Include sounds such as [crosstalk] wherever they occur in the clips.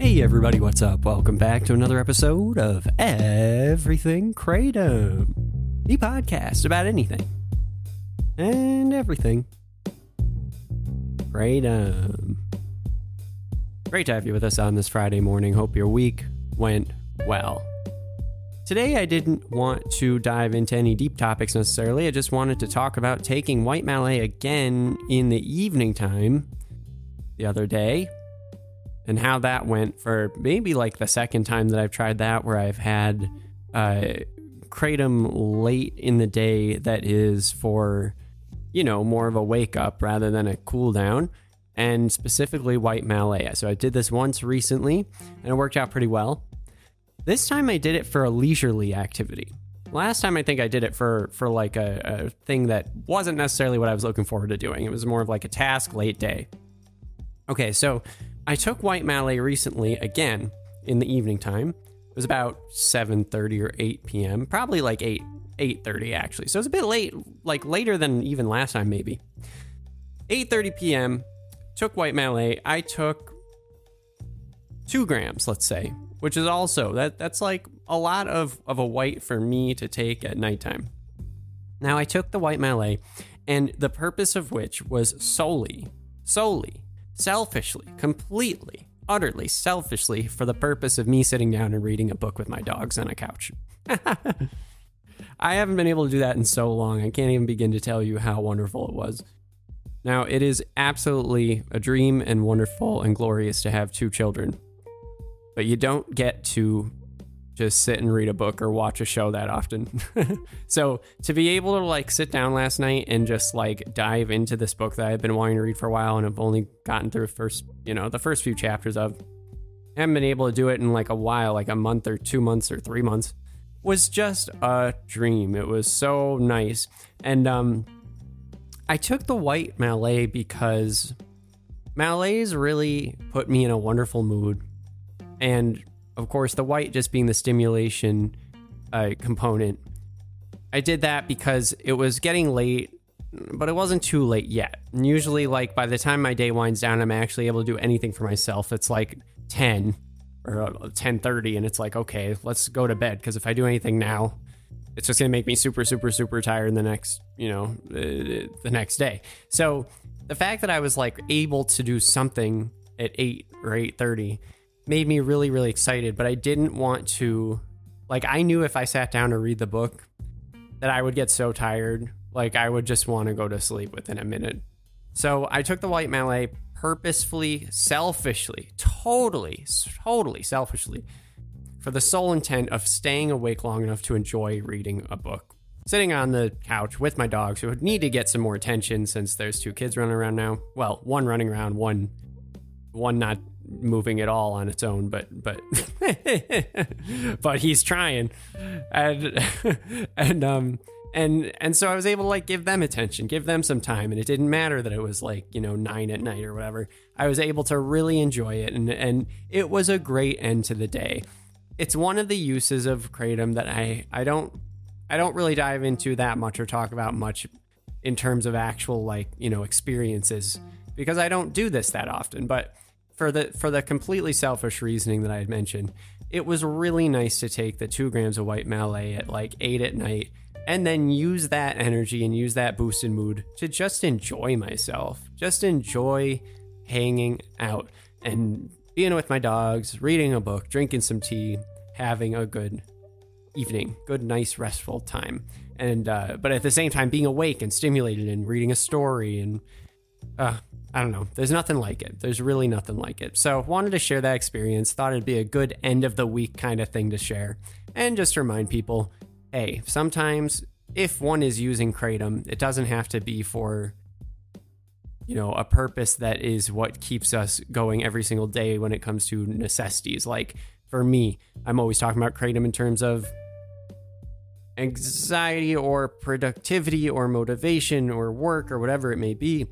Hey everybody, what's up? Welcome back to another episode of Everything Kratom, the podcast about anything and everything. Kratom. Great to have you with us on this Friday morning. Hope your week went well. Today, I didn't want to dive into any deep topics necessarily. I just wanted to talk about taking white Malay again in the evening time the other day and how that went for maybe like the second time that I've tried that, where I've had uh, kratom late in the day that is for, you know, more of a wake up rather than a cool down, and specifically white Malaya. So I did this once recently, and it worked out pretty well. This time I did it for a leisurely activity. Last time I think I did it for for like a, a thing that wasn't necessarily what I was looking forward to doing. It was more of like a task late day. Okay, so I took White Malay recently again in the evening time. It was about 7:30 or 8 p.m. Probably like 8 8:30 actually. So it was a bit late, like later than even last time maybe. 8:30 p.m. Took White Malay. I took 2 grams, let's say, which is also that that's like a lot of of a white for me to take at nighttime. Now I took the White Malay and the purpose of which was solely solely selfishly, completely, utterly selfishly for the purpose of me sitting down and reading a book with my dogs on a couch. [laughs] I haven't been able to do that in so long. I can't even begin to tell you how wonderful it was. Now, it is absolutely a dream and wonderful and glorious to have two children, but you don't get to just sit and read a book or watch a show that often. [laughs] so to be able to like sit down last night and just like dive into this book that I've been wanting to read for a while and have only gotten through first, you know, the first few chapters of, I haven't been able to do it in like a while, like a month or two months or three months, was just a dream. It was so nice. And um I took the white Malay because Malays really put me in a wonderful mood. And of course, the white just being the stimulation uh, component. I did that because it was getting late, but it wasn't too late yet. And usually, like by the time my day winds down, I'm actually able to do anything for myself. It's like ten or uh, ten thirty, and it's like okay, let's go to bed. Because if I do anything now, it's just gonna make me super, super, super tired the next, you know, the next day. So the fact that I was like able to do something at eight or eight thirty made me really, really excited. But I didn't want to, like, I knew if I sat down to read the book that I would get so tired. Like, I would just want to go to sleep within a minute. So I took the white Malay purposefully, selfishly, totally, totally selfishly, for the sole intent of staying awake long enough to enjoy reading a book. Sitting on the couch with my dogs who need to get some more attention since there's two kids running around now. Well, one running around, one one not moving at all on its own, but but [laughs] but he's trying, and [laughs] and um and and so I was able to like give them attention, give them some time, and it didn't matter that it was like you know nine at night or whatever. I was able to really enjoy it, and and it was a great end to the day. It's one of the uses of kratom that I I don't I don't really dive into that much or talk about much in terms of actual like you know experiences because I don't do this that often, but for the for the completely selfish reasoning that I had mentioned, it was really nice to take the two grams of white Malay at like eight at night and then use that energy and use that boost in mood to just enjoy myself, just enjoy hanging out and being with my dogs, reading a book, drinking some tea, having a good evening, good, nice, restful time. And uh, but at the same time, being awake and stimulated and reading a story and uh, I don't know. There's nothing like it. There's really nothing like it. So, wanted to share that experience. Thought it'd be a good end of the week kind of thing to share. And just remind people hey, sometimes if one is using Kratom, it doesn't have to be for you know, a purpose that is what keeps us going every single day when it comes to necessities. Like for me, I'm always talking about Kratom in terms of anxiety or productivity or motivation or work or whatever it may be.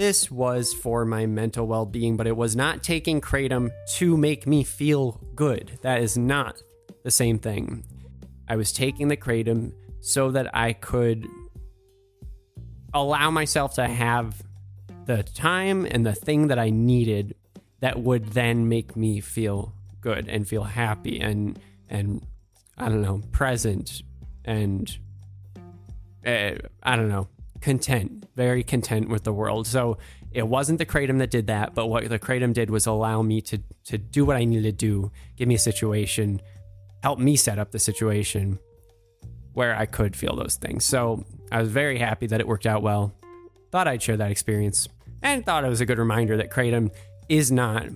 This was for my mental well being, but it was not taking Kratom to make me feel good. That is not the same thing. I was taking the Kratom so that I could allow myself to have the time and the thing that I needed that would then make me feel good and feel happy and and I don't know present and uh, I don't know content very content with the world so it wasn't the kratom that did that but what the kratom did was allow me to to do what I needed to do give me a situation help me set up the situation where I could feel those things so I was very happy that it worked out well thought I'd share that experience and thought it was a good reminder that kratom is not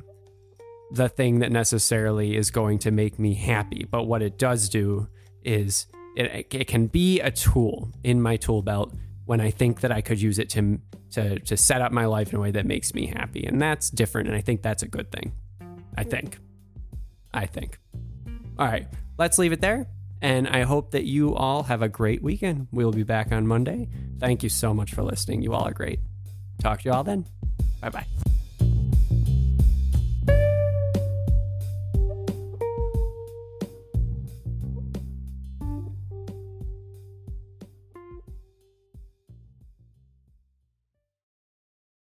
the thing that necessarily is going to make me happy. But what it does do is it, it can be a tool in my tool belt when I think that I could use it to, to, to set up my life in a way that makes me happy. And that's different. And I think that's a good thing. I think. I think. All right, let's leave it there. And I hope that you all have a great weekend. We'll be back on Monday. Thank you so much for listening. You all are great. Talk to you all then. Bye bye.